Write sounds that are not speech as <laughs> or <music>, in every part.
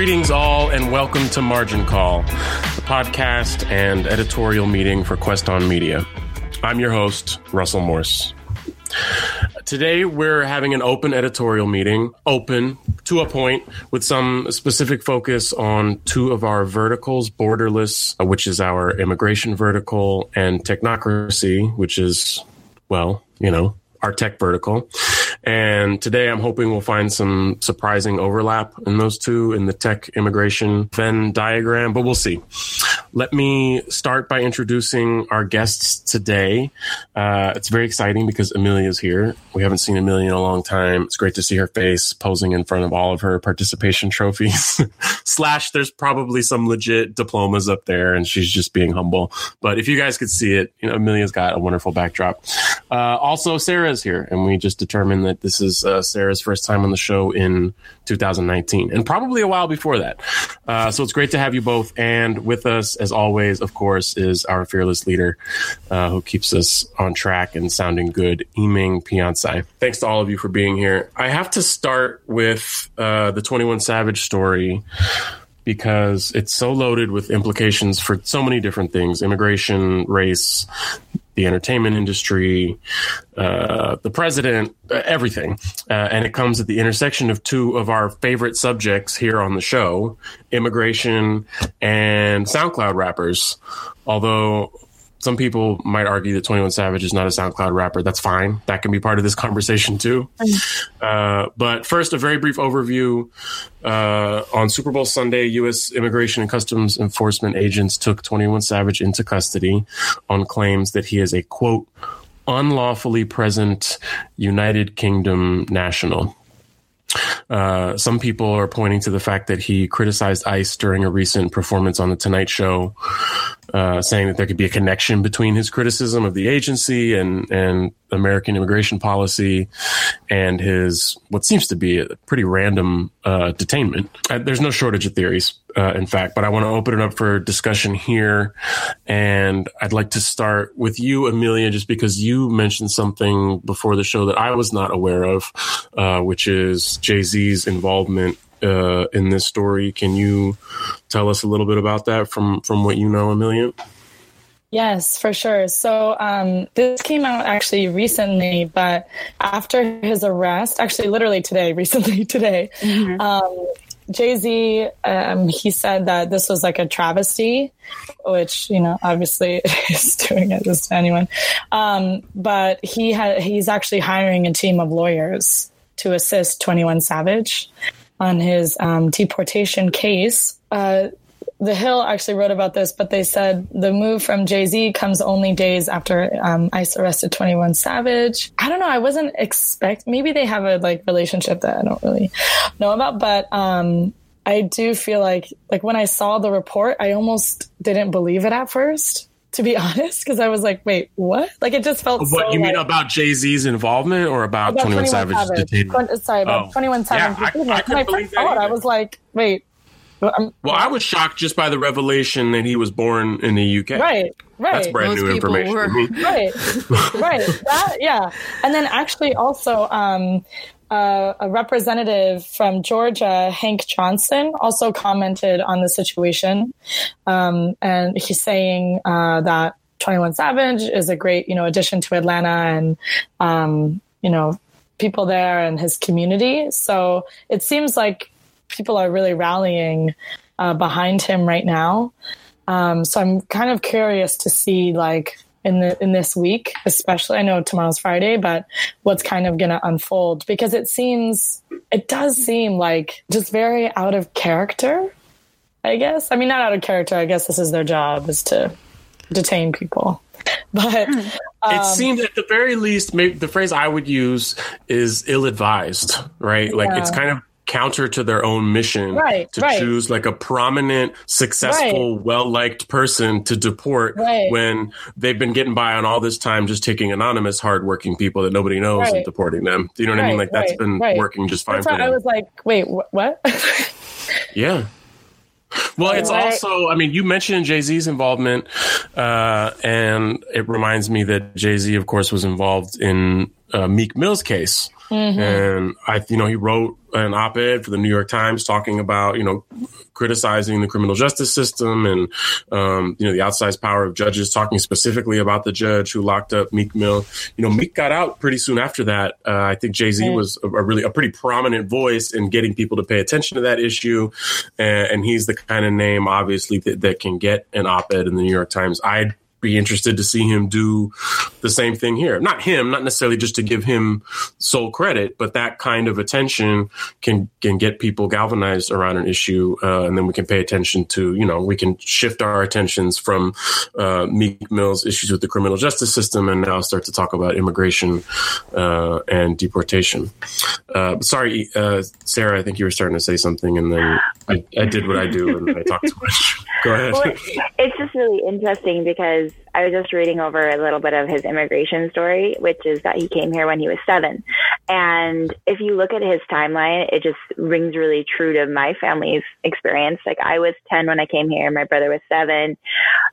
Greetings, all, and welcome to Margin Call, the podcast and editorial meeting for Queston Media. I'm your host, Russell Morse. Today, we're having an open editorial meeting, open to a point, with some specific focus on two of our verticals Borderless, uh, which is our immigration vertical, and Technocracy, which is, well, you know, our tech vertical. And today I'm hoping we'll find some surprising overlap in those two in the tech immigration Venn diagram, but we'll see. Let me start by introducing our guests today. Uh, it's very exciting because Amelia's here. We haven't seen Amelia in a long time. It's great to see her face posing in front of all of her participation trophies. <laughs> Slash, there's probably some legit diplomas up there and she's just being humble. But if you guys could see it, you know, Amelia's got a wonderful backdrop. Uh, also, Sarah's here and we just determined that that this is uh, Sarah's first time on the show in 2019 and probably a while before that. Uh, so it's great to have you both. And with us, as always, of course, is our fearless leader uh, who keeps us on track and sounding good, Yiming Piancai. Thanks to all of you for being here. I have to start with uh, the 21 Savage story because it's so loaded with implications for so many different things immigration, race, the entertainment industry, uh, the president, uh, everything. Uh, and it comes at the intersection of two of our favorite subjects here on the show immigration and SoundCloud rappers. Although some people might argue that 21 Savage is not a SoundCloud rapper. That's fine. That can be part of this <laughs> conversation too. <laughs> Uh, but first, a very brief overview. Uh, on Super Bowl Sunday, U.S. Immigration and Customs Enforcement agents took 21 Savage into custody on claims that he is a quote, unlawfully present United Kingdom national. Uh, some people are pointing to the fact that he criticized ICE during a recent performance on The Tonight Show, uh, saying that there could be a connection between his criticism of the agency and, and American immigration policy and his what seems to be a pretty random uh, detainment. Uh, there's no shortage of theories, uh, in fact, but I want to open it up for discussion here. And I'd like to start with you, Amelia, just because you mentioned something before the show that I was not aware of, uh, which is Jay Z's involvement uh, in this story. Can you tell us a little bit about that from from what you know, Amelia? Yes, for sure. So um, this came out actually recently, but after his arrest, actually, literally today, <laughs> recently today, mm-hmm. um, Jay Z, um, he said that this was like a travesty, which you know obviously <laughs> is doing it this to anyone. Um, but he had he's actually hiring a team of lawyers to assist Twenty One Savage on his um, deportation case. Uh, the Hill actually wrote about this, but they said the move from Jay Z comes only days after um, ICE arrested 21 Savage. I don't know. I wasn't expect. Maybe they have a like relationship that I don't really know about, but um, I do feel like like when I saw the report, I almost didn't believe it at first. To be <laughs> honest, because I was like, "Wait, what?" Like it just felt. What so, you mean like, about Jay Z's involvement or about, about 21, 21 Savage? Savage. Sorry, about oh. 21 Savage. Yeah, I, I, I first saw it, I was like, "Wait, well, I was shocked just by the revelation that he was born in the UK. Right, right. That's brand Most new information. Were. right, right. That, yeah. And then actually also um, uh, a representative from Georgia, Hank Johnson, also commented on the situation. Um, and he's saying uh, that 21 Savage is a great, you know, addition to Atlanta and, um, you know, people there and his community. So it seems like people are really rallying uh, behind him right now. Um, so I'm kind of curious to see like in the in this week, especially I know tomorrow's Friday, but what's kind of going to unfold because it seems it does seem like just very out of character. I guess I mean not out of character. I guess this is their job is to detain people. <laughs> But um, it seems at the very least, maybe the phrase I would use is ill advised, right? Like it's kind of counter to their own mission right, to right. choose like a prominent, successful, right. well liked person to deport when they've been getting by on all this time just taking anonymous, hardworking people that nobody knows and deporting them. Do you know what I mean? Like that's been working just fine that's for them. I was like, wait, wh- what? <laughs> yeah. Well, it's also, I mean, you mentioned Jay Z's involvement, uh, and it reminds me that Jay Z, of course, was involved in uh, Meek Mill's case. Mm-hmm. And I, you know, he wrote an op-ed for the New York Times talking about, you know, criticizing the criminal justice system and, um, you know, the outsized power of judges, talking specifically about the judge who locked up Meek Mill. You know, Meek got out pretty soon after that. Uh, I think Jay Z was a, a, really a pretty prominent voice in getting people to pay attention to that issue, and, and he's the kind of name, obviously, that, that can get an op-ed in the New York Times. I be interested to see him do the same thing here. Not him, not necessarily just to give him sole credit, but that kind of attention can can get people galvanized around an issue, uh, and then we can pay attention to you know we can shift our attentions from uh, Meek Mill's issues with the criminal justice system, and now start to talk about immigration uh, and deportation. Uh, sorry, uh, Sarah, I think you were starting to say something, and then I, I did what I do and I talked too much. Go ahead. Well, it's just really interesting because I was just reading over a little bit of his immigration story, which is that he came here when he was seven. And if you look at his timeline, it just rings really true to my family's experience. Like I was 10 when I came here, my brother was seven.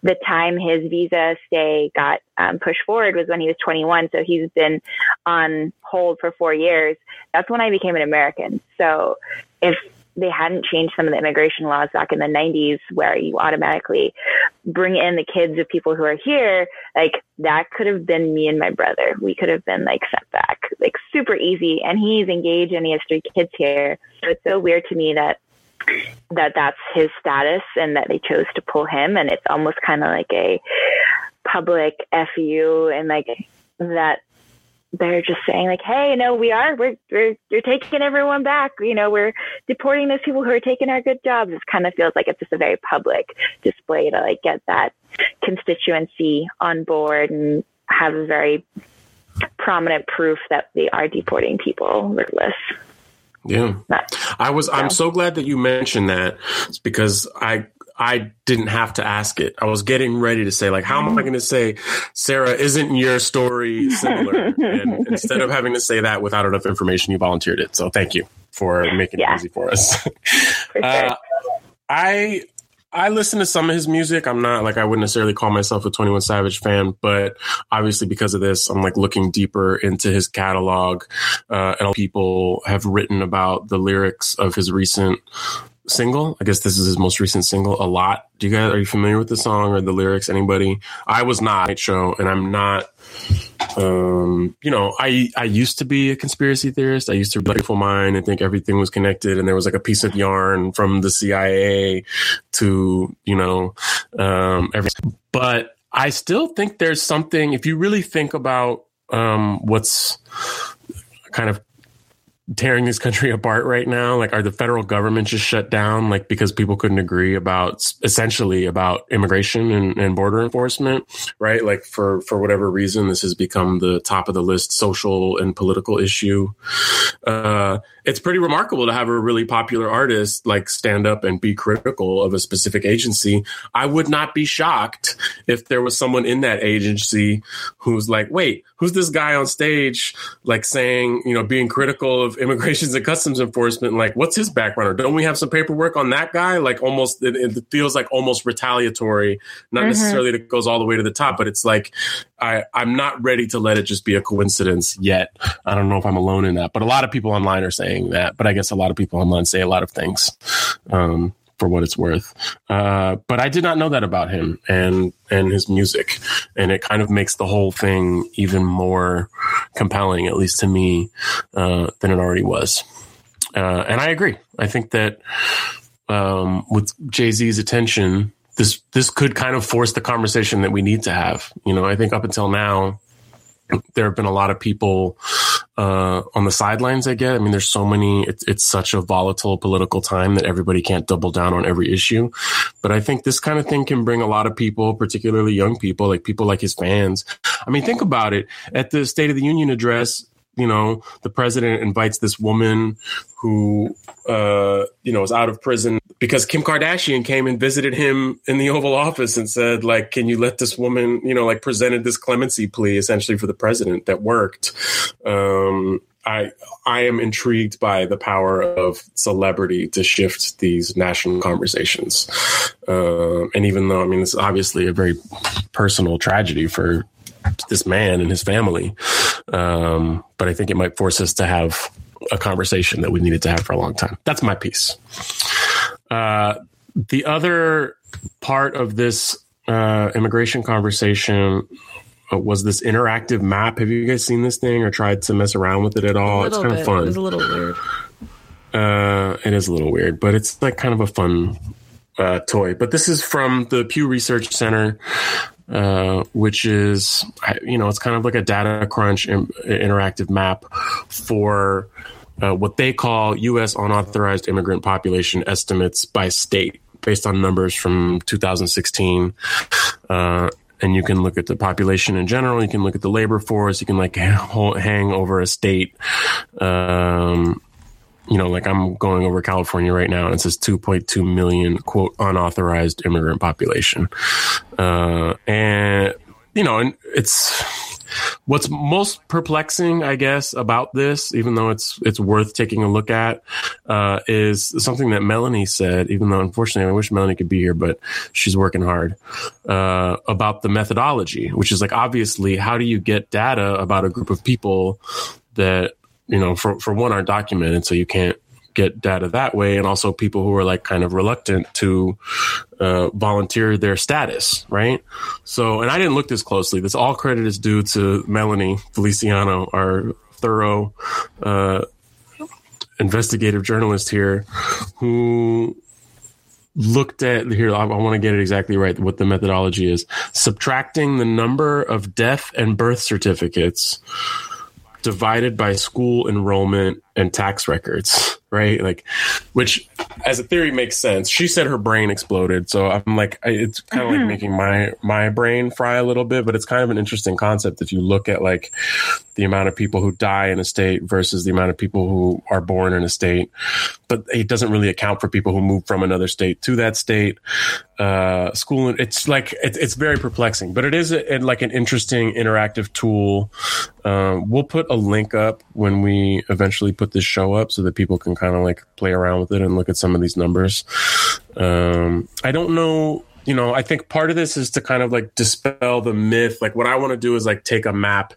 The time his visa stay got um, pushed forward was when he was 21. So he's been on hold for four years. That's when I became an American. So if they hadn't changed some of the immigration laws back in the 90s where you automatically bring in the kids of people who are here, like that could have been me and my brother. We could have been like sent back, like super easy. And he's engaged and he has three kids here. So it's so weird to me that that that's his status and that they chose to pull him and it's almost kind of like a public fu and like that they're just saying like, "Hey, no, we are. We're we're you're taking everyone back. You know, we're deporting those people who are taking our good jobs." It kind of feels like it's just a very public display to like get that constituency on board and have a very prominent proof that they are deporting people regardless. Yeah. I was. I'm so glad that you mentioned that because I I didn't have to ask it. I was getting ready to say, like, how am I going to say, Sarah, isn't your story similar? and <laughs> instead of having to say that without enough information, you volunteered it. So thank you for making yeah. it easy for us. <laughs> For sure. uh, I I listen to some of his music. I'm not like I wouldn't necessarily call myself a 21 Savage fan, but obviously because of this, I'm like looking deeper into his catalog. Uh, and people have written about the lyrics of his recent single. I guess this is his most recent single. A lot. Do you guys are you familiar with the song or the lyrics? Anybody? I was not show, and I'm not. Um, you know, I I used to be a conspiracy theorist. I used to be beautiful mind and think everything was connected, and there was like a piece of yarn from the CIA to you know um, everything. But I still think there's something. If you really think about um, what's kind of tearing this country <laughs> apart right now? Like, are the federal government just shut down, like because people couldn't agree about essentially about immigration and, and, border enforcement, right? Like for for whatever reason, this has become the top of the list social and political issue. Uh, it's pretty remarkable to have a really popular artist like stand up and be critical of a specific agency. I would not be shocked if there was someone in that agency who's like, wait, who's this guy on stage, like saying, you know, being critical of immigrations <laughs> and customs enforcement? Like, what's his background? Or don't we have some paperwork on that guy? Like, almost, it, it feels like almost retaliatory, not mm-hmm. necessarily that goes all the way to the top, but it's like, I, I'm not ready to let it just be a coincidence yet. I don't know if I'm alone in that, but a lot of people online are saying, saying that, but I guess a lot of people online say a lot of things. Um, for what it's worth. Uh, but I did not know that about him and and his music, and it kind of makes the whole thing even more compelling, at least to me, uh, than it already was. Uh, and I agree. I think that um, with Jay Z's attention, this this could kind of force the conversation that we need to have. You know, I think up until now, there have been a lot of people uh, on the sidelines. I get. I mean, there's so many. It's, it's such a volatile political time that everybody can't double down on every issue. But I think this kind of thing can bring a lot of people, particularly young people, like people like his fans. I mean, think about it. At the State of the Union address, you know, the president invites this woman who, uh, you know, is out of prison because Kim Kardashian came and visited him in the Oval Office and said, like, can you let this woman, you know, like presented this clemency plea essentially for the president that worked. Um, I I am intrigued by the power of celebrity to shift these national conversations. Uh, and even though I mean, it's obviously a very personal tragedy for this man and his family, um, but I think it might force us to have a conversation that we needed to have for a long time. That's my piece. Uh, the other part of this uh, immigration conversation uh, was this interactive map. Have you guys seen this thing or tried to mess around with it at all? It's kind bit. of fun. It was a little weird. Uh, it is a little weird, but it's like kind of a fun uh, toy. But this is from the Pew Research Center, uh, which is, you know, it's kind of like a data crunch interactive map for uh, what they call U.S. unauthorized immigrant population estimates by state based on numbers from 2016. Uh, and you can look at the population in general. You can look at the labor force. You can like hang over a state. Um, you know, like I'm going over California right now, and it says 2.2 million quote unauthorized immigrant population, uh, and you know, and it's What's most perplexing, I guess, about this, even though it's it's worth taking a look at, uh, is something that Melanie said. Even though, unfortunately, I wish Melanie could be here, but she's working hard uh, about the methodology, which is like obviously, how do you get data about a group of people that you know, for for one, aren't documented, so you can't get data that way, and also people who are like kind of reluctant to uh, volunteer their status, right? So, and I didn't look this closely. This all credit is due to Melanie Feliciano, our thorough uh, investigative journalist here, who looked at here i, I want to get it exactly right what the methodology is subtracting the number of death and birth certificates divided by school enrollment and tax records, <laughs> right? Like, which as a theory makes sense. She said her brain exploded, so I'm like, it's kind of mm-hmm. like making my my brain fry a little bit. But it's kind of an interesting concept if you look at like the amount of people who die in a state versus the amount of people who are born in a state. But it doesn't really account for people who move from another state to that state. Uh, school, it's like it's it's very perplexing, but it is a, like an interesting interactive tool. Um, we'll put a link up when we eventually put this show up so that people can kind of like play around with it and look at some of these numbers. Um, I don't know you know, I think part of this is to kind of like dispel the myth. Like, what I want to do is like take a map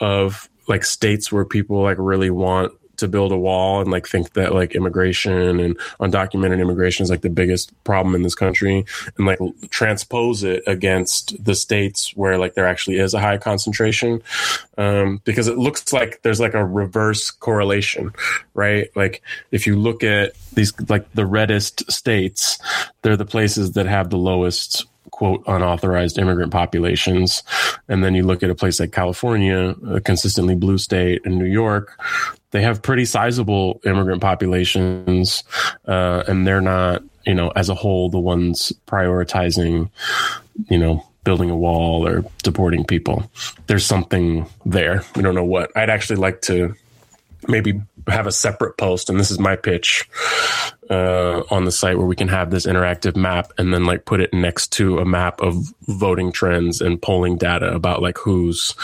of like states where people like really want to build a wall and like think that like immigration and undocumented immigration is like the biggest problem in this country and like transpose it against the states where like there actually is a high concentration um, because it looks like there's like a reverse correlation right? Like if you look at these like the reddest states they're the places that have the lowest quote unauthorized immigrant populations. And then you look at a place like California, a consistently blue state, and New York, they have pretty sizable immigrant populations, uh, and they're not, you know, as a whole, the ones prioritizing, you know, building a wall or deporting people. There's something there. We don't know what. I'd actually like to maybe have a separate post and this is my pitch uh, on the site where we can have this interactive map and then like put it next to a map of voting trends and polling data about like who's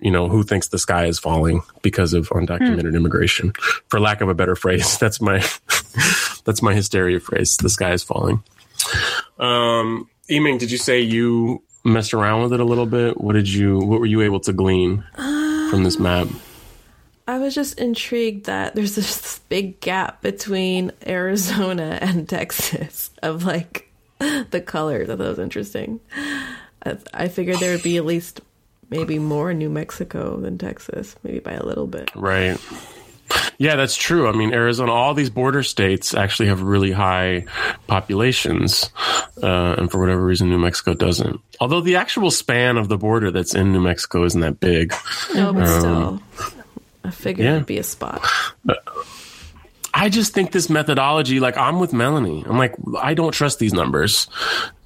you know who thinks the sky is falling because of undocumented mm. immigration. For lack of a better phrase <laughs> that's my <laughs> that's my hysteria phrase the sky is falling. Um Yiming, did you say you messed around with it a little bit? What did you what were you able to glean from this map I was just intrigued that there's this big gap between Arizona and <laughs> Texas of like the colors. I thought was interesting. I, I figured there would be at least maybe more New Mexico than Texas, maybe by a little bit. Right. Yeah, that's true. I mean, Arizona, all these border states actually have really high populations, uh, and for whatever reason, New Mexico doesn't. Although the actual span of the border that's in New Mexico isn't that big. No, but um, still. I figured yeah. it'd be a spot. I just think this methodology, like I'm with Melanie. I'm like, I don't trust these numbers.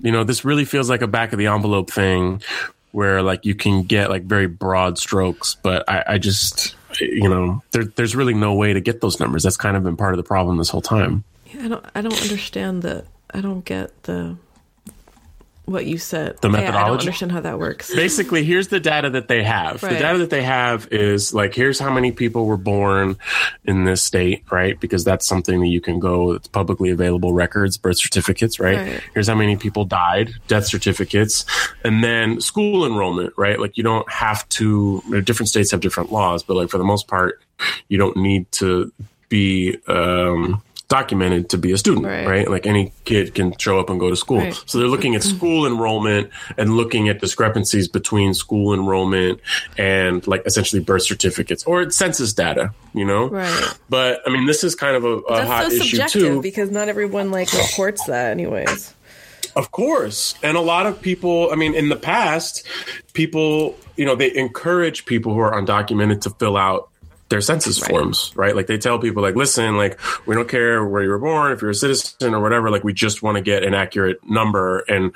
You know, this really feels like a back of the envelope thing where like you can get like very broad strokes, but I, I just, you know, there, there's really no way to get those numbers. That's kind of been part of the problem this whole time. Yeah, I don't, I don't understand the, I don't get the what you said. The I- I, don't understand how that works. <laughs> basically here's the data that they have the data that they have is like here's how many people were born in this state right because that's something that you can go it's publicly available records birth certificates right, Right. here's how many people died death certificates and then school enrollment right like you don't have to different states have different laws but like for the most part you don't need to be um documented to be a student Right. right like any kid can show up and go to school Right. so they're looking at school enrollment and looking at discrepancies between school enrollment and like essentially birth certificates or census data, you know? Right. But I mean, this is kind of a, a hot so issue too. because not everyone like reports that, anyways. Of course. And a lot of people, I mean, in the past, people, you know, they encourage people who are undocumented to fill out their census forms, right? Like they tell people like, listen, like we don't care where you were born, if you're a citizen or whatever, like we just want to get an accurate number. And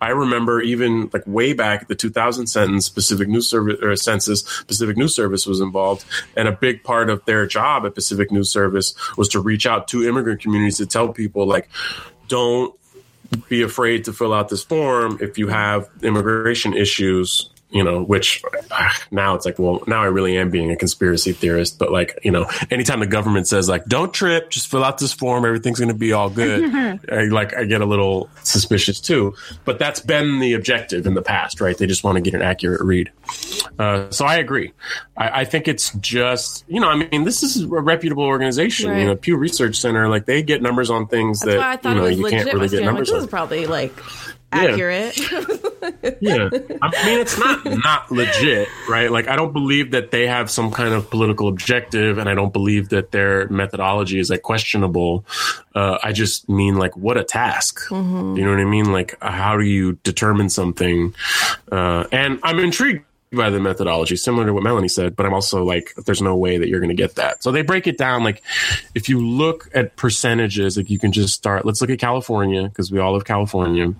I remember even like way back the 2000 sentence, Pacific News Service or census, Pacific News Service was involved. And a big part of their job at Pacific News Service was to reach out to immigrant communities to tell people like, don't be afraid to fill out this form if you have immigration issues you know which ah, now it's like well now i really am being a conspiracy theorist but like you know anytime the government says like don't trip just fill out this form everything's going to be all good <laughs> I, like i get a little suspicious too but that's been the objective in the past right they just want to get an accurate read uh, so i agree I, I think it's just you know i mean this is a reputable organization Right. you know pew research center like they get numbers on things That's that I thought you know it was you legit. can't really was get doing, like, numbers this on is probably like. Accurate. <laughs> yeah. I mean it's not not legit right? Like i don't believe that they have some kind of political objective and i don't believe that their methodology is like questionable. Uh, i just mean like what a task. You know what i mean? Like how do you determine something? Uh, and i'm intrigued by the methodology similar to what melanie said but i'm also like there's no way that you're going to get that so they break it down like if you look at percentages like you can just start let's look at california because we all love california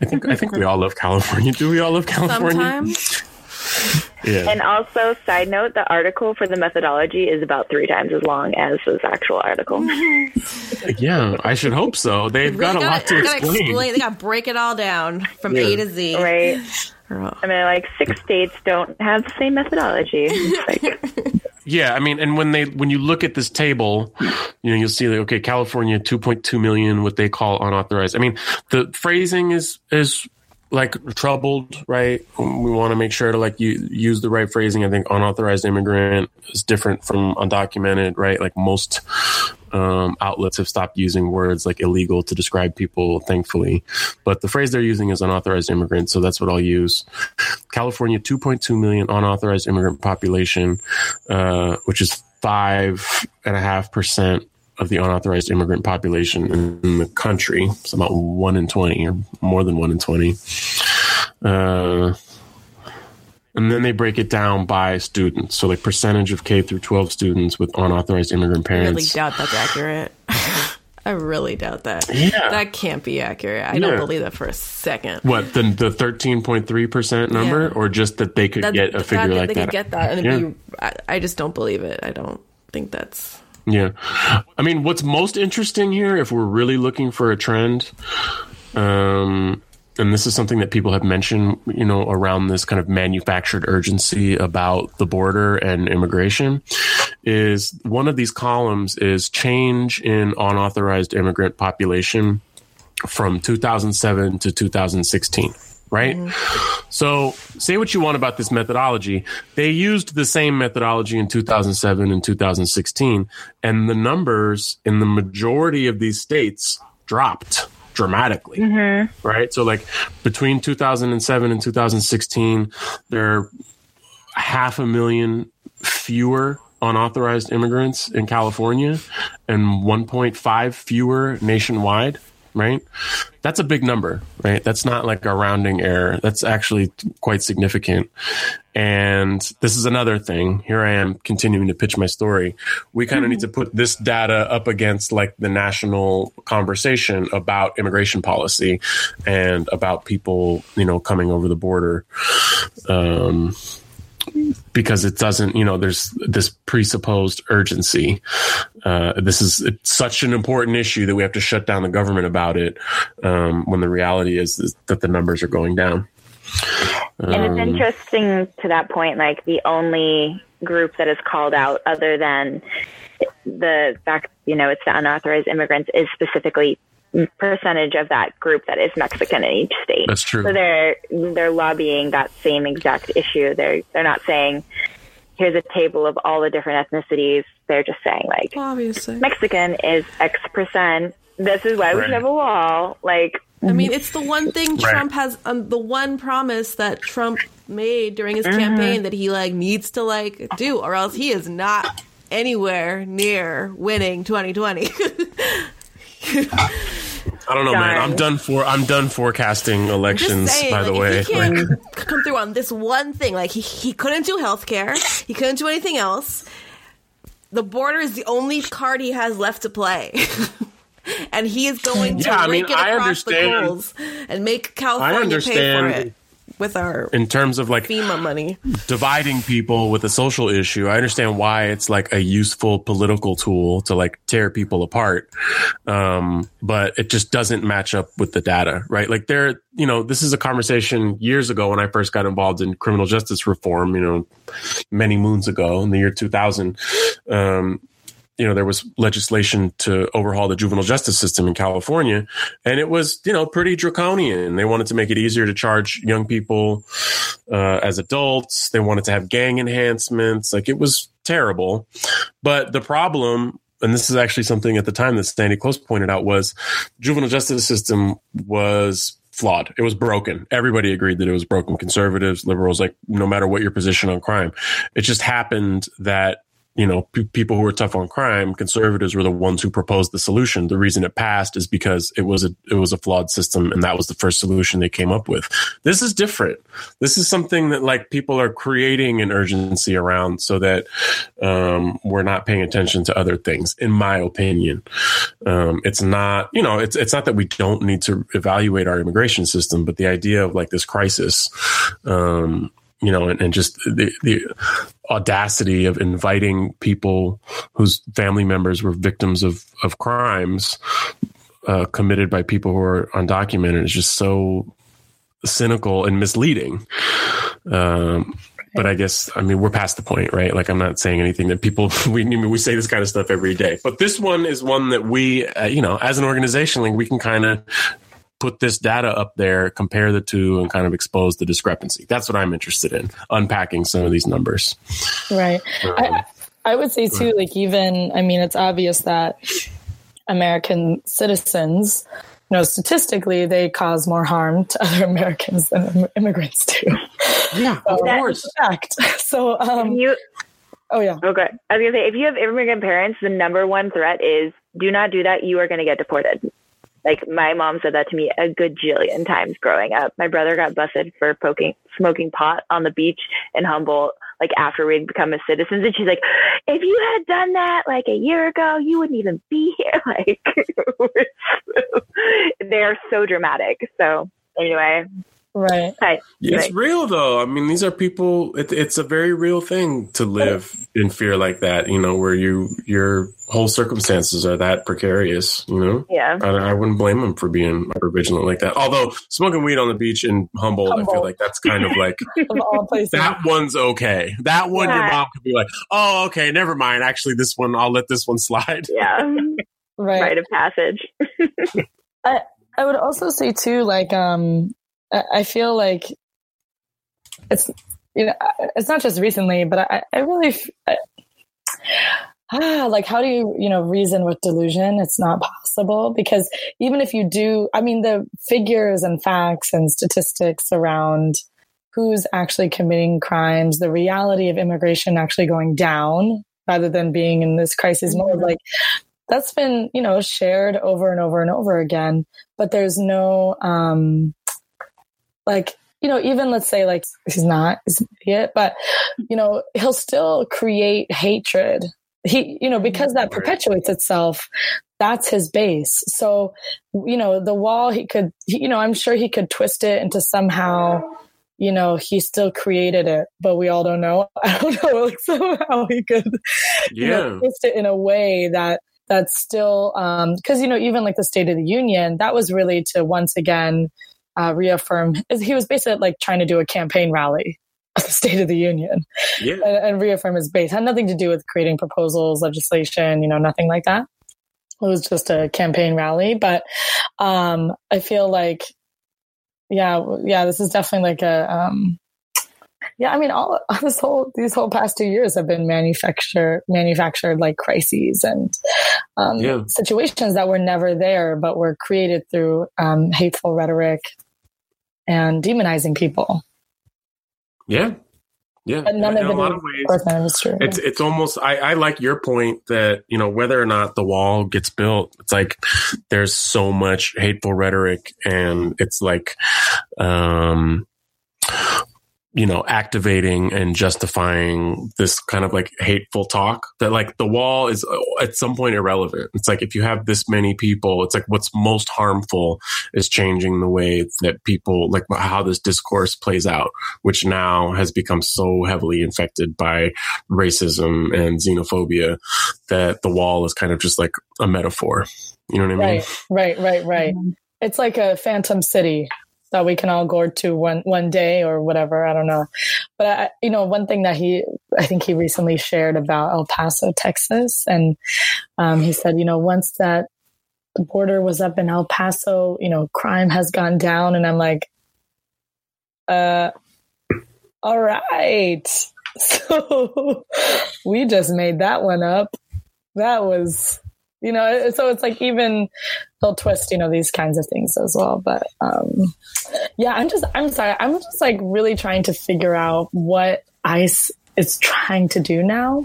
I think I think we all love California. Do we all love California? Sometimes. Yeah. And also, side note, the article for the methodology is about three times as long as this actual article. <laughs> yeah, I should hope so. They've got a They lot to they gotta explain. They got to break it all down from Yeah. A to Z. right? Girl. I mean, like six states don't have the same methodology. <laughs> Like, Yeah, I mean, and when they when you look at this table, you know, you'll see like okay, California, two point two million, what they call unauthorized. I mean, the phrasing is is like troubled, right? We want to make sure to like you use the right phrasing. I think unauthorized immigrant is different from undocumented, right? Like most um, outlets have stopped using words like illegal to describe people, thankfully. But the phrase they're using is unauthorized immigrant, so that's what I'll use. California, 2.2 million unauthorized immigrant population, uh, which is five and a half percent of the unauthorized immigrant population in, the country. It's about one in 20 or more than one in 20. Uh, and then they break it down by students. So, like percentage of K through 12 students with unauthorized immigrant parents. I really doubt that's accurate. <laughs> I really doubt that. Yeah. That can't be accurate. I Yeah. don't believe that for a second. What the the thirteen point three percent number, Yeah. or just that they could That, get a figure that like they that? could get that, and Yeah. be, I, I just don't believe it. I don't think that's. Yeah. I mean, what's most interesting here, if we're really looking for a trend, um, and this is something that people have mentioned, you know, around this kind of manufactured urgency about the border and immigration, is one of these columns is change in unauthorized immigrant population from 2007 to 2016 right? Mm-hmm. So, say what you want about this methodology. They used the same methodology in 2007 and 2016, and the numbers in the majority of these states dropped dramatically, mm-hmm. right? So, like between 2007 and 2016, there are half a million fewer unauthorized immigrants in California and 1.5 fewer nationwide right? That's a big number, right? That's not like a rounding error. That's actually quite significant. And this is another thing. Here I am continuing to pitch my story. We kind of need to put this data up against like the national conversation about immigration policy and about people, you know, coming over the border. Um, because it doesn't, you know, there's this presupposed urgency. Uh, this is such an important issue that we have to shut down the government about it um, when the reality is, is, that the numbers are going down. Um, and it's um, interesting to that point, like the only group that is called out other than the fact, you know, it's the unauthorized immigrants is specifically percentage of that group that is Mexican in each state. That's true. So they're they're lobbying that same exact issue. They're they're not saying here's a table of all the different ethnicities. They're just saying like obviously Mexican is X percent. This is why we should have a wall. Like I mean, it's the one thing right. Trump has, um, the one promise that Trump made during his mm-hmm. campaign that he like needs to like do, or else he is not anywhere near winning 2020. <laughs> I don't know, Darn. man. I'm done for. I'm done forecasting elections. Saying, by like, the way, he can't like, <laughs> come through on this one thing. Like he, he couldn't do healthcare. He couldn't do anything else. The border is the only card he has left to play. <laughs> and he is going to yeah, I mean, it across the coals and make California pay for it with our in terms of like FEMA money dividing people with a social issue. I understand why it's like a useful political tool to like tear people apart, um, but it just doesn't match up with the data, right? Like there, you know, this is a conversation years ago when I first got involved in criminal justice reform. You know, many moons ago in the year two thousand. Um, you know, there was legislation to overhaul the juvenile justice system in California, and it was, you know, pretty draconian. They wanted to make it easier to charge young people uh, as adults. They wanted to have gang enhancements. Like it was terrible. But the problem, and this is actually something at the time that Sandy Close pointed out, was juvenile justice system was flawed. It was broken. Everybody agreed that it was broken. Conservatives, liberals, like no matter what your position on crime, it just happened that you know, p- people who were tough on crime, conservatives were the ones who proposed the solution. The reason it passed is because it was a it was a flawed system, and that was the first solution they came up with. This is different. This is something that like people are creating an urgency around, so that um, we're not paying attention to other things. In my opinion, um, it's not you know it's it's not that we don't need to evaluate our immigration system, but the idea of like this crisis. Um, you know, and, and just the, the audacity of inviting people whose family members were victims of, of crimes uh, committed by people who are undocumented is just so cynical and misleading. Um, but I guess I mean we're past the point, right? Like I'm not saying anything that people <laughs> we we say this kind of stuff every day, but this one is one that we, uh, you know, as an organization, like we can kind of put this data up there, compare the two, and kind of expose the discrepancy. That's what I'm interested in, unpacking some of these numbers. Right. Um, I, I would say, too, like, even, I mean, it's obvious that American citizens, you know, statistically, they cause more harm to <laughs> other Americans than immigrants do. Yeah, so, of course. Fact. <laughs> So, um, you, oh, yeah. Okay. I was going to say, if you have immigrant parents, the number one threat is do not do that. You are going to get deported. Like my mom said that to me a good jillion times growing up. My brother got busted for poking, smoking pot on the beach in Humboldt, like after we'd become a citizens. And she's like, if you had done that like a year ago, you wouldn't even be here. <laughs> Like <laughs> they're so dramatic. So anyway, Right. Hi. Yeah, it's real though. I mean, these are people. It, it's a very real thing to live in fear like that. You know, where you your whole circumstances are that precarious. You know. Yeah. I, I wouldn't blame them for being hyper vigilant like that. Although smoking weed on the beach in Humboldt, Humboldt. I feel like that's kind of like <laughs> that one's okay. That one, yeah. your mom could be like, "Oh, okay, never mind. Actually, this one, I'll let this one slide." Yeah. right. <laughs> Rite of passage. <laughs> I I would also say too, like um I feel like it's you know it's not just recently, but I, I really I, ah like how do you you know reason with delusion? It's not possible because even if you do, I mean the figures and facts and statistics around who's actually committing crimes, the reality of immigration actually going down rather than being in this crisis mode, mm-hmm. like that's been you know shared over and over and over again. But there's no um like you know, even let's say like he's not he's an idiot, but you know, he'll still create hatred. He, you know, because that perpetuates itself, that's his base. So, you know, the wall he could, you know, I'm sure he could twist it into somehow you know, he still created it, but we all don't know. <laughs> I don't know like <laughs> somehow he could, yeah, you know, twist it in a way that that's still because um, you know even like the State of the Union that was really to once again uh, reaffirm is he was basically like trying to do a campaign rally of the State of the Union yeah. and, and reaffirm his base had nothing to do with creating proposals legislation you know nothing like that it was just a campaign rally but um, I feel like yeah yeah this is definitely like a um, yeah, I mean, all <laughs> this whole these whole past two years have been manufactured manufactured like crises and um, yeah. situations that were never there, but were created through um, hateful rhetoric and demonizing people. Yeah, yeah, but none in of a lot of ways, true. It's it's almost I, I like your point that you know whether or not the wall gets built, it's like there's so much hateful rhetoric, and it's like um you know, activating and justifying this kind of like hateful talk that like the wall is uh, at some point irrelevant. It's like if you have this many people, it's like what's most harmful is changing the way that people like how this discourse plays out, which now has become so heavily infected by racism and xenophobia that the wall is kind of just like a metaphor. You know what I mean? Right, right, right, right. Mm-hmm. It's like a phantom city that we can all go to one one day or whatever. I don't know, but I, you know, one thing that he, I think he recently shared about El Paso, Texas, and um, he said, you know, once that border was up in El Paso, you know, crime has gone down, and I'm like, uh, all right, <laughs> so we just made that one up. That was you know so it's like even they'll twist you know these kinds of things as well but um yeah i'm just i'm sorry i'm just like really trying to figure out what ice is trying to do now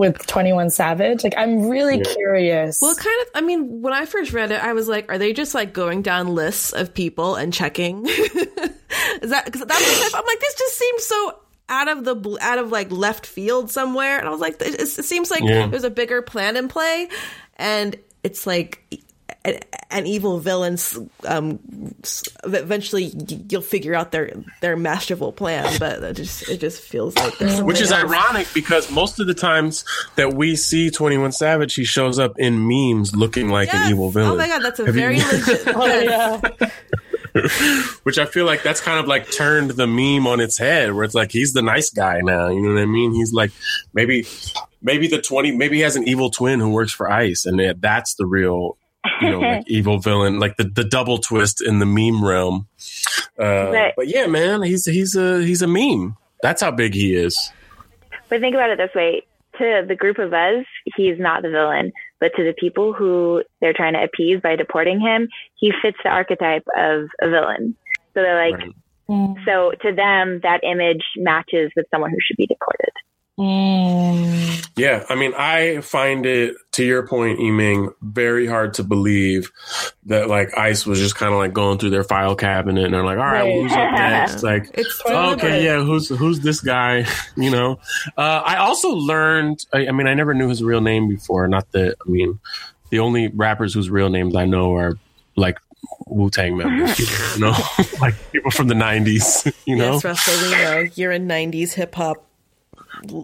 with 21 Savage. Like, I'm really yeah. curious. Well, kind of, I mean, when I first read it, I was like, are they just like going down lists of people and checking? <laughs> is that, because that's, I'm like, this just seems so out of the out of like left field somewhere and i was like it, it seems like yeah. there's a bigger plan in play and it's like an, evil villains um, eventually you'll figure out their their masterful plan but it just it just feels like which is else. ironic because most of the times that we see 21 savage he shows up in memes looking like yes. an evil villain oh my god that's a Have very you- <laughs> legit oh, yeah. <laughs> which I feel like that's kind of like turned the meme on its head, where it's like he's the nice guy now. You know what I mean? He's like maybe maybe the twenty maybe he has an evil twin who works for ICE, and that's the real you know like <laughs> evil villain, like the the double twist in the meme realm. Uh, but, but yeah, man, he's he's a he's a meme. That's how big he is. But think about it this way: to the group of us, he's not the villain. But to the people who they're trying to appease by deporting him, he fits the archetype of a villain. So they're like, right. so to them, that image matches with someone who should be deported. Mm. Yeah, I mean, I find it, to your point, Yiming, very hard to believe that like ICE was just kind of like going through their file cabinet and they're like, all right, well, who's up <laughs> next? Like, it's okay, yeah, who's who's this guy? <laughs> you know, uh, I also learned. I, I mean, I never knew his real name before. Not that I mean, the only rappers whose real names I know are like Wu Tang members, you know, <laughs> like people from the '90s. You know, yes, Russell, we know you're a '90s hip hop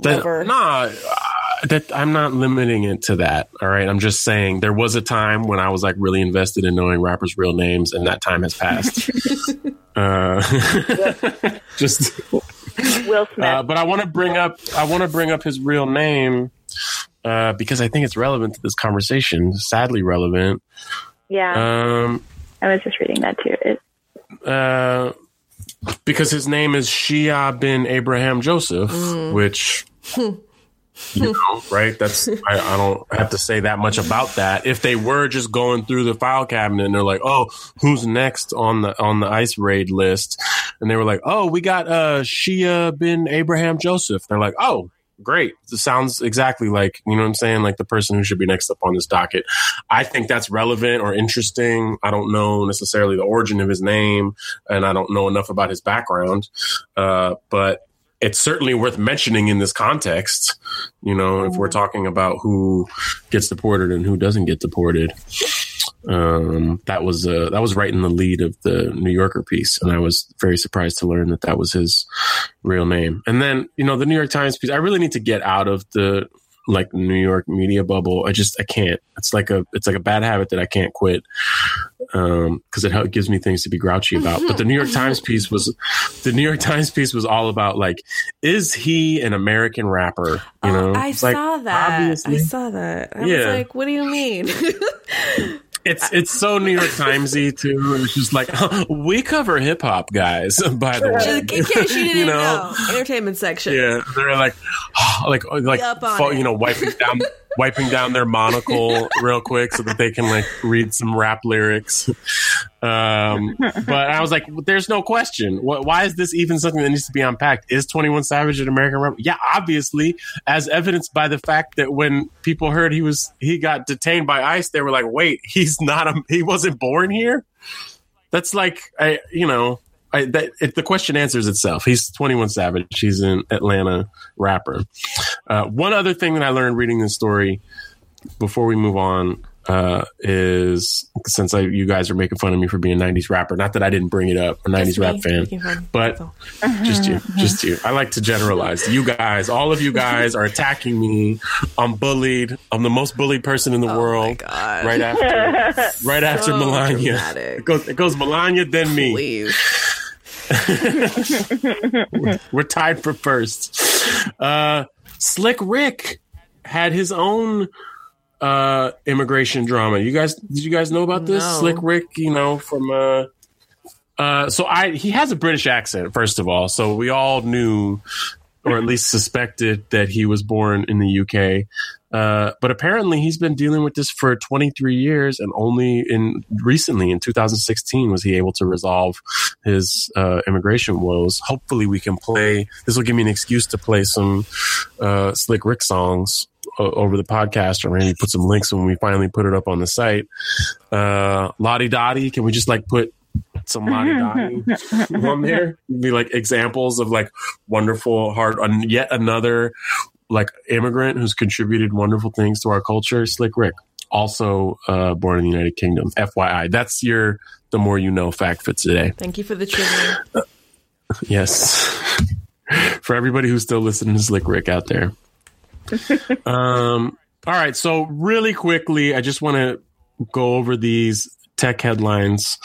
that, nah, uh, that I'm not limiting it to that. All right, I'm just saying there was a time when I was like really invested in knowing rappers' real names, and that time has passed. <laughs> uh, <laughs> just Will Smith. Uh, but I want to bring up I want to bring up his real name uh, because I think it's relevant to this conversation. Sadly, relevant. Yeah. Um, I was just reading that too. It, uh, because his name is Shéyaa bin Abraham Joseph, mm. which you <laughs> know, right? That's I, I, don't have to say that much about that. If they were just going through the file cabinet and they're like, "Oh, who's next on the on the ice raid list?" and they were like, "Oh, we got uh Shéyaa bin Abraham Joseph," they're like, "Oh, great. It sounds exactly like, you know what I'm saying? Like the person who should be next up on this docket. I think that's relevant or interesting. I don't know necessarily the origin of his name and I don't know enough about his background. Uh, but it's certainly worth mentioning in this context, you know, if we're talking about who gets deported and who doesn't get deported. Um, that was uh, that was right in the lead of the New Yorker piece, and I was very surprised to learn that that was his real name. And then you know the New York Times piece. I really need to get out of the like New York media bubble. I just I can't. It's like a it's like a bad habit that I can't quit because um, it gives me things to be grouchy about. But the New York Times piece was the New York Times piece was all about like, is he an American rapper? You Oh, know, I like, saw that. I saw that. I Yeah. was like, what do you mean? <laughs> It's it's so New York Timesy too. It's just like <laughs> we cover hip hop guys. <laughs> By the way, In case you <laughs> didn't You know, know? entertainment section. Yeah, they're like, <sighs> like, like, fo- you know, wiping down, wiping down their monocle real quick so that they can like read some rap lyrics. Um, but I was like, there's no question. Wh- Why is this even something that needs to be unpacked? Is Twenty One Savage an American rapper? Yeah, obviously, as evidenced by the fact that when people heard he was he got detained by ICE, they were like, wait, he's not a he wasn't born here. That's like, I you know. I, that, it, the question answers itself. He's 21 Savage. He's an Atlanta rapper. Uh, one other thing that I learned reading this story before we move on uh, is since I, you guys are making fun of me for being a 90s rapper, not that I didn't bring it up, a 90s Just rap fan, but just you, just you. I like to generalize. You guys, all of you guys are attacking me. I'm bullied. I'm the most bullied person in the Oh my world. God. Right after, right after Melania. It goes, it goes Melania, then me. Please. <laughs> We're tied for first. Uh, Slick Rick had his own uh, immigration drama. You guys, did you guys know about this? No. Slick Rick, you know, from uh, uh, so I he has a British accent first of all, so we all knew or at least suspected that he was born in the UK. Uh, but apparently he's been dealing with this for 23 years and only in recently in 2016 was he able to resolve his uh, immigration woes. Hopefully we can play, this will give me an excuse to play some uh, Slick Rick songs o- over the podcast or maybe put some links when we finally put it up on the site. Uh, La Di Da Di, can we just like put some on there? <laughs> Be like examples of like wonderful, hard, on yet another like immigrant who's contributed wonderful things to our culture. Slick Rick, also uh, born in the United Kingdom. FYI, that's your the more you know fact for today. Thank you for the trivia. Yes. <laughs> For everybody who's still listening to Slick Rick out there. <laughs> um, all right. So, really quickly, I just want to go over these tech headlines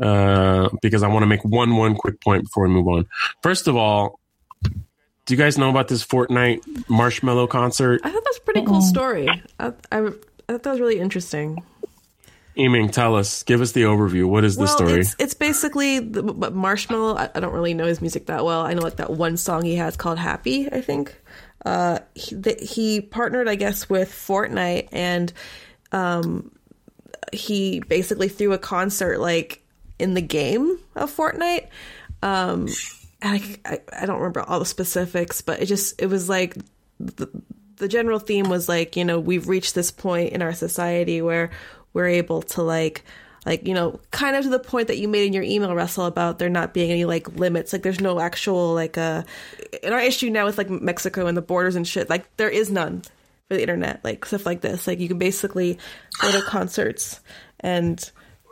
uh, because I want to make one one quick point before we move on. First of all, do you guys know about this Fortnite Marshmello concert? I thought that was a pretty cool story. I, I, I thought that was really interesting. Yiming, tell us. Give us the overview. What is the well, story? it's it's basically the, but Marshmello. I, I don't really know his music that well. I know like that one song he has called "Happy." I think uh, he, the, he partnered, I guess, with Fortnite, and um, he basically threw a concert like in the game of Fortnite. Um, and I, I I don't remember all the specifics, but it just it was like the, the general theme was like you know we've reached this point in our society where we're able to like like you know kind of to the point that you made in your email russell about there not being any like limits like there's no actual like uh in our issue now with like mexico and the borders and shit like there is none for the internet like stuff like this like you can basically go to concerts and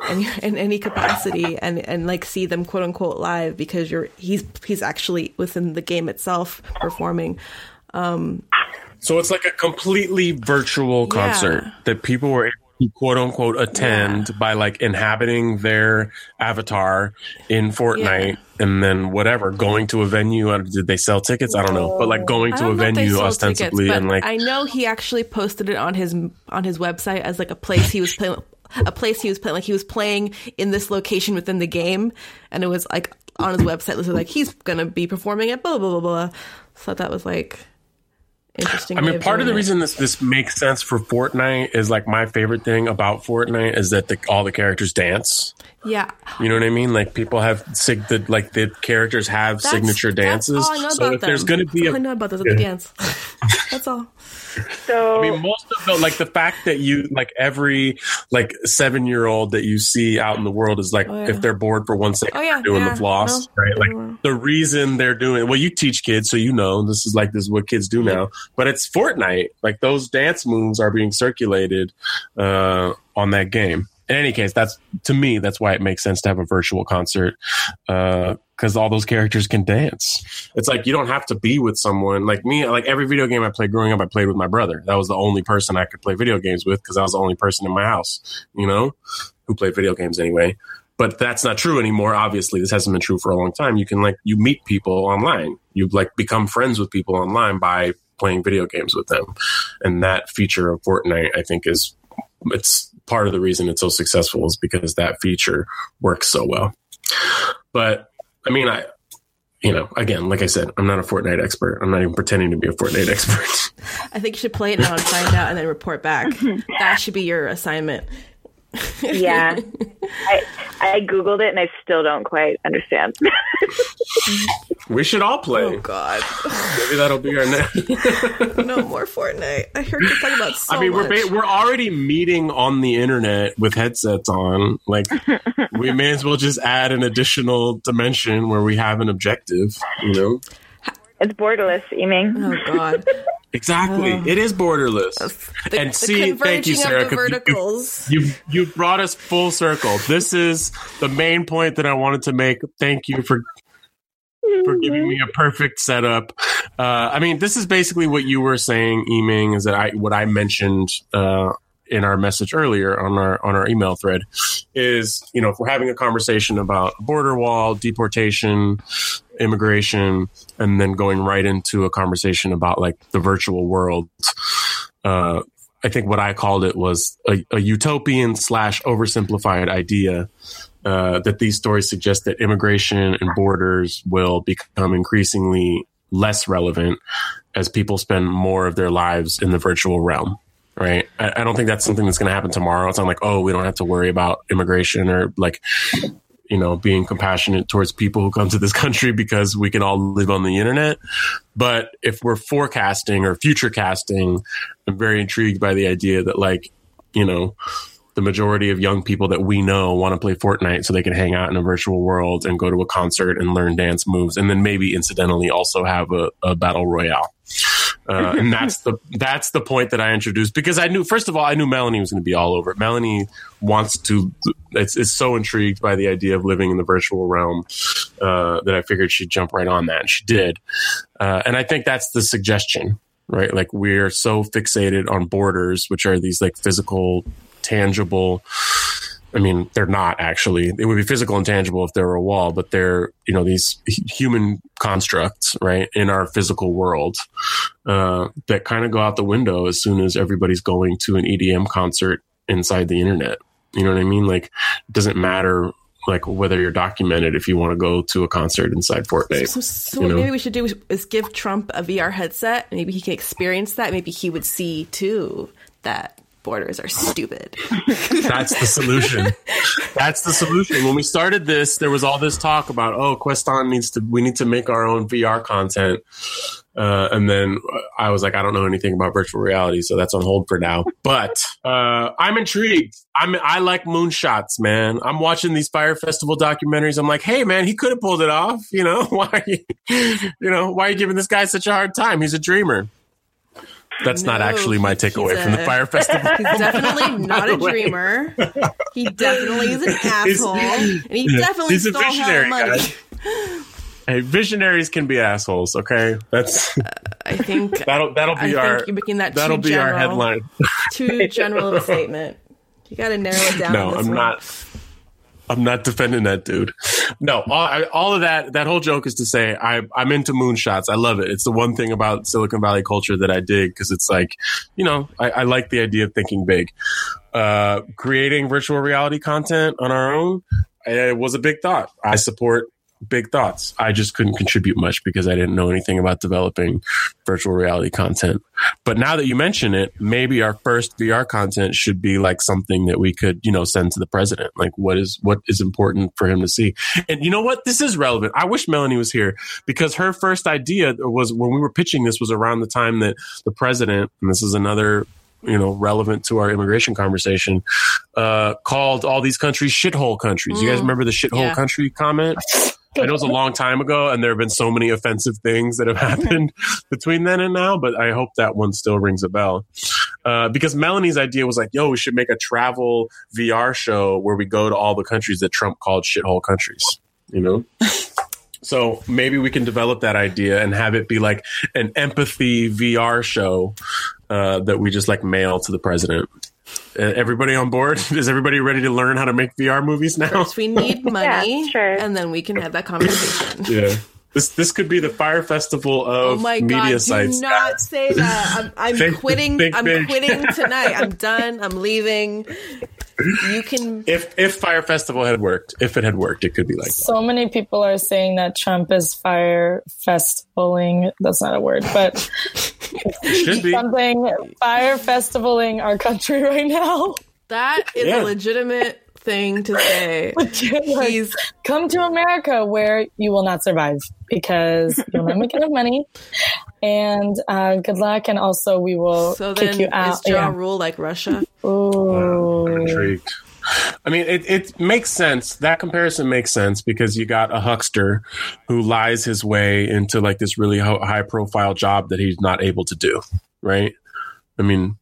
and in any capacity and and like see them quote unquote live because you're he's he's actually within the game itself performing um, So it's like a completely virtual concert that people were able to quote unquote attend by like inhabiting their avatar in Fortnite and then whatever, going to a venue. Did they sell tickets? I don't know. But like going to a don't know if they venue ostensibly tickets, and like I know he actually posted it on his on his website as like a place he was playing a place he was playing like he was playing in this location within the game and it was like on his website listed like he's gonna be performing at blah blah blah blah so that was like interesting I mean, part of the it. reason this this makes sense for Fortnite is like my favorite thing about Fortnite is that the, all the characters dance. yeah You know what I mean? Like people have sig- the like the characters have That's- signature dances. that's all I know so about if there's going to be a I know about those are the dance <laughs> that's all So I mean, most of the like the fact that you like every like seven year old that you see out in the world is like Oh, yeah. if they're bored for one second Oh, yeah, doing yeah, the floss, no, right? Like everywhere. the reason they're doing well, you teach kids, so you know this is like this is what kids do now. But it's Fortnite, like those dance moves are being circulated uh, on that game. In any case, that's to me, that's why it makes sense to have a virtual concert. Uh, because all those characters can dance. It's like you don't have to be with someone like me. Like every video game I played growing up, I played with my brother. That was the only person I could play video games with because I was the only person in my house, you know, who played video games anyway. But that's not true anymore. Obviously, this hasn't been true for a long time. You can like you meet people online. You like become friends with people online by playing video games with them, and that feature of Fortnite, I think, is it's part of the reason it's so successful is because that feature works so well. But I mean, I, you know, again, like I said, I'm not a Fortnite expert. I'm not even pretending to be a Fortnite <laughs> expert. I think you should play it now and find out and then report back. <laughs> that should be your assignment. Yeah. <laughs> I I googled it and I still don't quite understand. we should all play. Oh God. Maybe that'll be our next. <laughs> no more Fortnite. I heard you talking about so I mean, much. we're ba- we're already meeting on the internet with headsets on. Like, <laughs> we may as well just add an additional dimension where we have an objective. You know. it's borderless, Yiming. Oh God. Exactly. it is borderless. The, and see, thank you, Sarah. verticals. You, you you brought us full circle. This is the main point that I wanted to make. Thank you for for giving me a perfect setup. Uh, I mean, this is basically what you were saying, Yiming, is that I what I mentioned uh, in our message earlier on our on our email thread is you know if we're having a conversation about border wall, deportation, immigration, and then going right into a conversation about like the virtual world. Uh, I think what I called it was a, a utopian slash oversimplified idea uh, that these stories suggest that immigration and borders will become increasingly less relevant as people spend more of their lives in the virtual realm. Right. I, I don't think that's something that's going to happen tomorrow. It's not like, oh, we don't have to worry about immigration or like, you know, being compassionate towards people who come to this <laughs> country because we can all live on the internet. But if we're forecasting or future casting, I'm very intrigued by the idea that, like, you know, the majority of young people that we know want to play Fortnite so they can hang out in a virtual world and go to a concert and learn dance moves, and then maybe incidentally also have a, a battle royale. Uh, and that's the that's the point that I introduced because I knew first of all I knew Melanie was going to be all over it. Melanie wants to it's, is so intrigued by the idea of living in the virtual realm uh, that I figured she'd jump right on that, and she did. Uh, and I think that's the suggestion, right? Like we're so fixated on borders, which are these like physical, tangible. I mean, they're not actually. It would be physical and tangible if there were a wall, but they're you know these human constructs, right, in our physical world uh, that kind of go out the window as soon as everybody's going to an EDM concert inside the internet. You know what I mean? Like, it doesn't matter like whether you're documented if you want to go to a concert inside Fortnite. So, so what know? maybe we should do is give Trump a VR headset. Maybe he can experience that. Maybe he would see too that borders are stupid. <laughs> That's the solution. That's the solution. When we started this, there was all this talk about, oh, Queston needs to, we need to make our own VR content. Uh, and then I was like, I don't know anything about virtual reality, so that's on hold for now. But uh, I'm intrigued. I'm I like moonshots, man. I'm watching these Fyre Festival documentaries. I'm like, hey, man, he could have pulled it off. You know <laughs> why? Are you, you know why are you giving this guy such a hard time? He's a dreamer. That's not actually my takeaway he's from the Fyre Festival. He's <laughs> definitely <laughs> not a dreamer. He <laughs> definitely is an asshole, and he Yeah, definitely he's a stole hell visionary, money. guys. Hey, visionaries can be assholes. Okay, that's uh, I think that'll that'll I be think our you're making that that'll too be our general. headline. too general of a statement. You got to narrow it down. No, I'm one. not. I'm not defending that dude. No, all, I, all of that that whole joke is to say I I'm into moonshots. I love it. It's the one thing about Silicon Valley culture that I dig because it's like, you know, I, I like the idea of thinking big. Uh, creating virtual reality content on our own it was a big thought. I support big thoughts. I just couldn't contribute much because I didn't know anything about developing virtual reality content. But now that you mention it, maybe our first VR content should be like something that we could, you know, send to the president. Like what is what is important for him to see. And you know what? This is relevant. I wish Melanie was here because her first idea was when we were pitching this was around the time that the president, and this is another you know, relevant to our immigration conversation, uh, called all these countries shithole countries. You guys Mm. remember the shithole Yeah. country comment? I know it was a long time ago, and there have been so many offensive things that have <laughs> happened between then and now. But I hope that one still rings a bell. uh, because Melanie's idea was like, "Yo, we should make a travel VR show where we go to all the countries that Trump called shithole countries." You know. <laughs> So maybe we can develop that idea and have it be like an empathy VR show uh, that we just like mail to the president. Uh, everybody on board? <laughs> Is everybody ready to learn how to make VR movies now? First, we need <laughs> money, Yeah, sure. and then we can have that conversation. <laughs> yeah. This this could be the fire festival Oh of my media god! sites. Do not say that. I'm, I'm Think- quitting. think I'm big. quitting tonight. I'm done. I'm leaving. You can. If if Fyre Festival had worked, if it had worked, it could be like that. So many people are saying that Trump is fire festivaling. That's not a word, but It <laughs> should be. something fire festivaling our country right now. That is Yeah. a legitimate thing to say. <laughs> Like, He's come to America where you will not survive because you'll not make enough money. And uh, good luck. And also, we will so kick then you is out. Ja Yeah. Rule like Russia? Ooh. I'm intrigued. I mean, it, it makes sense. That comparison makes sense because you got a huckster who lies his way into like this really high profile job that he's not able to do. Right. I mean,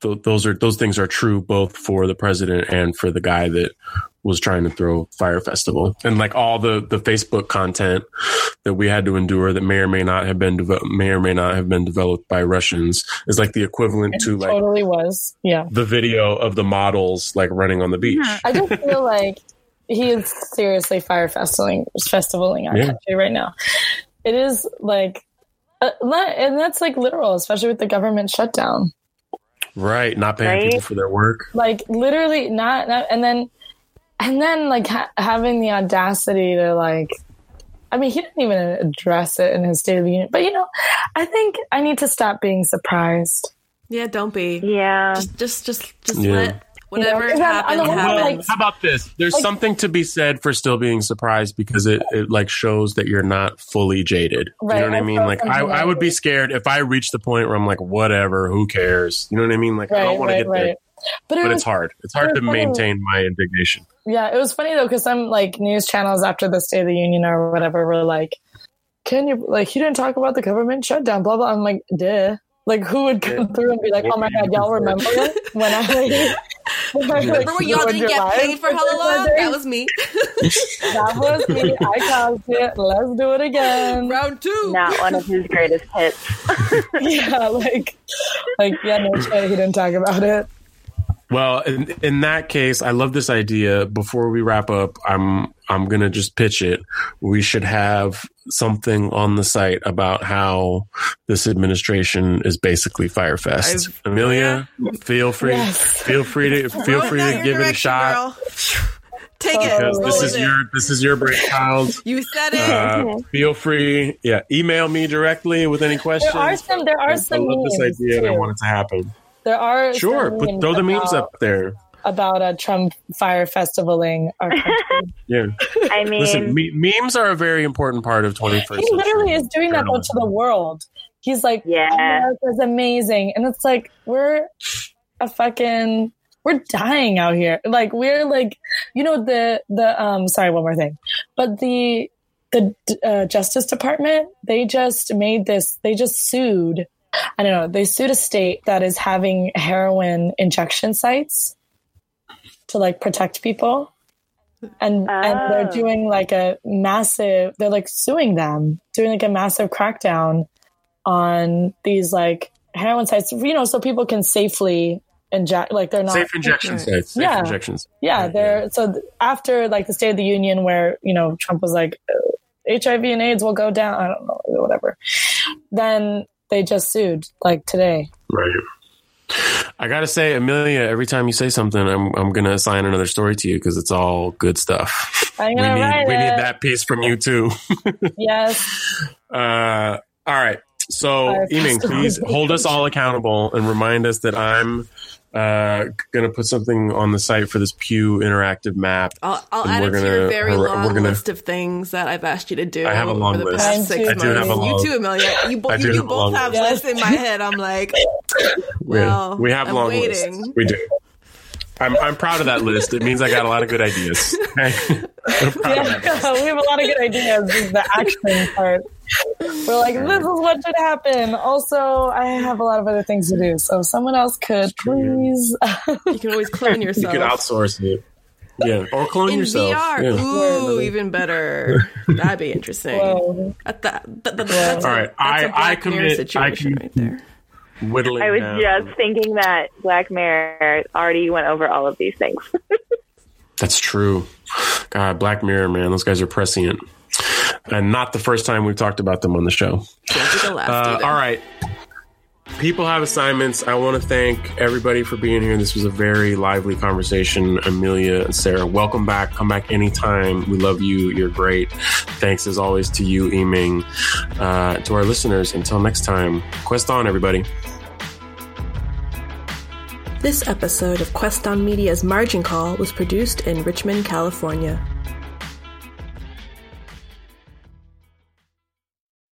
th- those are those things are true both for the president and for the guy that was trying to throw fire festival and like all the the Facebook content that we had to endure that may or may not have been devel- may or may not have been developed by Russians is like the equivalent to like totally was. Yeah. the video of the models like running on the beach. I just feel <laughs> like he is seriously fire festivaling, festivaling our Yeah. country right now. It is like, uh, and that's like literal, especially with the government shutdown. Right, not paying Right. people for their work. Like literally, not, not and then, and then like ha- having the audacity to like. I mean, he didn't even address it in his State of the Union, but you know, I think I need to stop being surprised. Yeah, don't be. Yeah. Just, just, just, just Yeah. let whatever You know, 'cause I'm- I'm happens the one who, happens. like- How about this? There's Like- something to be said for still being surprised because it, it like shows that you're not fully jaded. Right, You know what I I mean? Like I, I would be scared if I reached the point where I'm like, whatever, who cares? You know what I mean? Like I don't want to right, get there. Right. But it But was it's hard. It's hard to it was funny. maintain my indignation. Yeah, it was funny though because some like news channels after the State of the Union or whatever were like, "Can you like he didn't talk about the government shutdown?" Blah blah. I'm like, "Duh." Like who would come through and be like, What "Oh my god, y'all looking remember when <laughs> I when I, like, Remember when y'all didn't get paid for for how long? That was me. <laughs> that was me. I caused it. Let's do it again." Round two. Not one of his greatest hits. <laughs> Yeah, like, like yeah, no shit. He didn't talk about it. Well, in, in that case, I love this idea. Before we wrap up, I'm I'm gonna just pitch it. We should have something on the site about how this administration is basically Firefest. I've- Amelia, feel free, Yes. feel free to feel free to give it a shot girl. Take it. because Oh, this is it. your this is your break, brainchild. You said it. Uh, feel free, yeah. Email me directly with any questions. There are some. There are I some love this memes idea and I want it to happen. There are Sure, some put, throw the memes up there. about a Trump fire festivaling our <laughs> country. Yeah. I mean, Listen, me- memes are a very important part of 21st he literally is doing that though to the world. He's like, Yeah. America's amazing, and it's like we're a fucking we're dying out here. Like we're like, you know, the the um. Sorry, one more thing, but the the uh, Justice Department they just made this. They just sued. I don't know. They sued a state that is having heroin injection sites to like protect people. And and they're Oh. doing like a massive they're like suing them, doing like a massive crackdown on these like heroin sites, you know, so people can safely inject like they're not Safe injection Right. sites. Safe Yeah. injections. yeah, Right, they're so after like the State of the Union, where you know Trump was like oh, HIV and AIDS will go down. I don't know, whatever. Then they just sued like today. Right. I gotta say, Amelia, every time you say something, I'm I'm gonna assign another story to you because it's all good stuff. I'm We need write we need that piece from you too. <laughs> Yes, Uh, all right. So, Fire please hold us all accountable and remind us that I'm uh, going to put something on the site for this Pew interactive map. I'll, I'll add we're it to your gonna- very we're- long we're gonna- list of things that I've asked you to do. I have a long over the list. past six. I do have a months. long You too, Amelia. You, bo- you, you have a both have list. lists in my head. I'm like, <laughs> We- well, we have I'm long waiting. lists. We do. I'm, I'm proud of that list. It means I got a lot of good ideas. <laughs> yeah, <laughs> we have a lot of good ideas. Is the action part. We're like, this is what should happen. Also, I have a lot of other things to do, so someone else could please. you can always clone yourself. <laughs> You could outsource it. Yeah, or clone In yourself. VR. Yeah. Ooh, even better. That'd be interesting. Whoa. That, that, that, that's All a, that's a I- Black I Mirror commit- I situation commit- right there. Whittling I was down. just thinking that Black Mirror already went over all of these things. <laughs> That's true. God, Black Mirror, man, those guys are prescient. And not the first time we've talked about them on the show. The last Uh, all right. People have assignments. I want to thank everybody for being here. This was a very lively conversation. Amelia and Sarah, welcome back. Come back anytime. We love you. You're great. Thanks as always to you, Yiming. Uh, to our listeners, until next time, quest on, everybody. This episode of Quest on Media's Margin Call was produced in Richmond, California.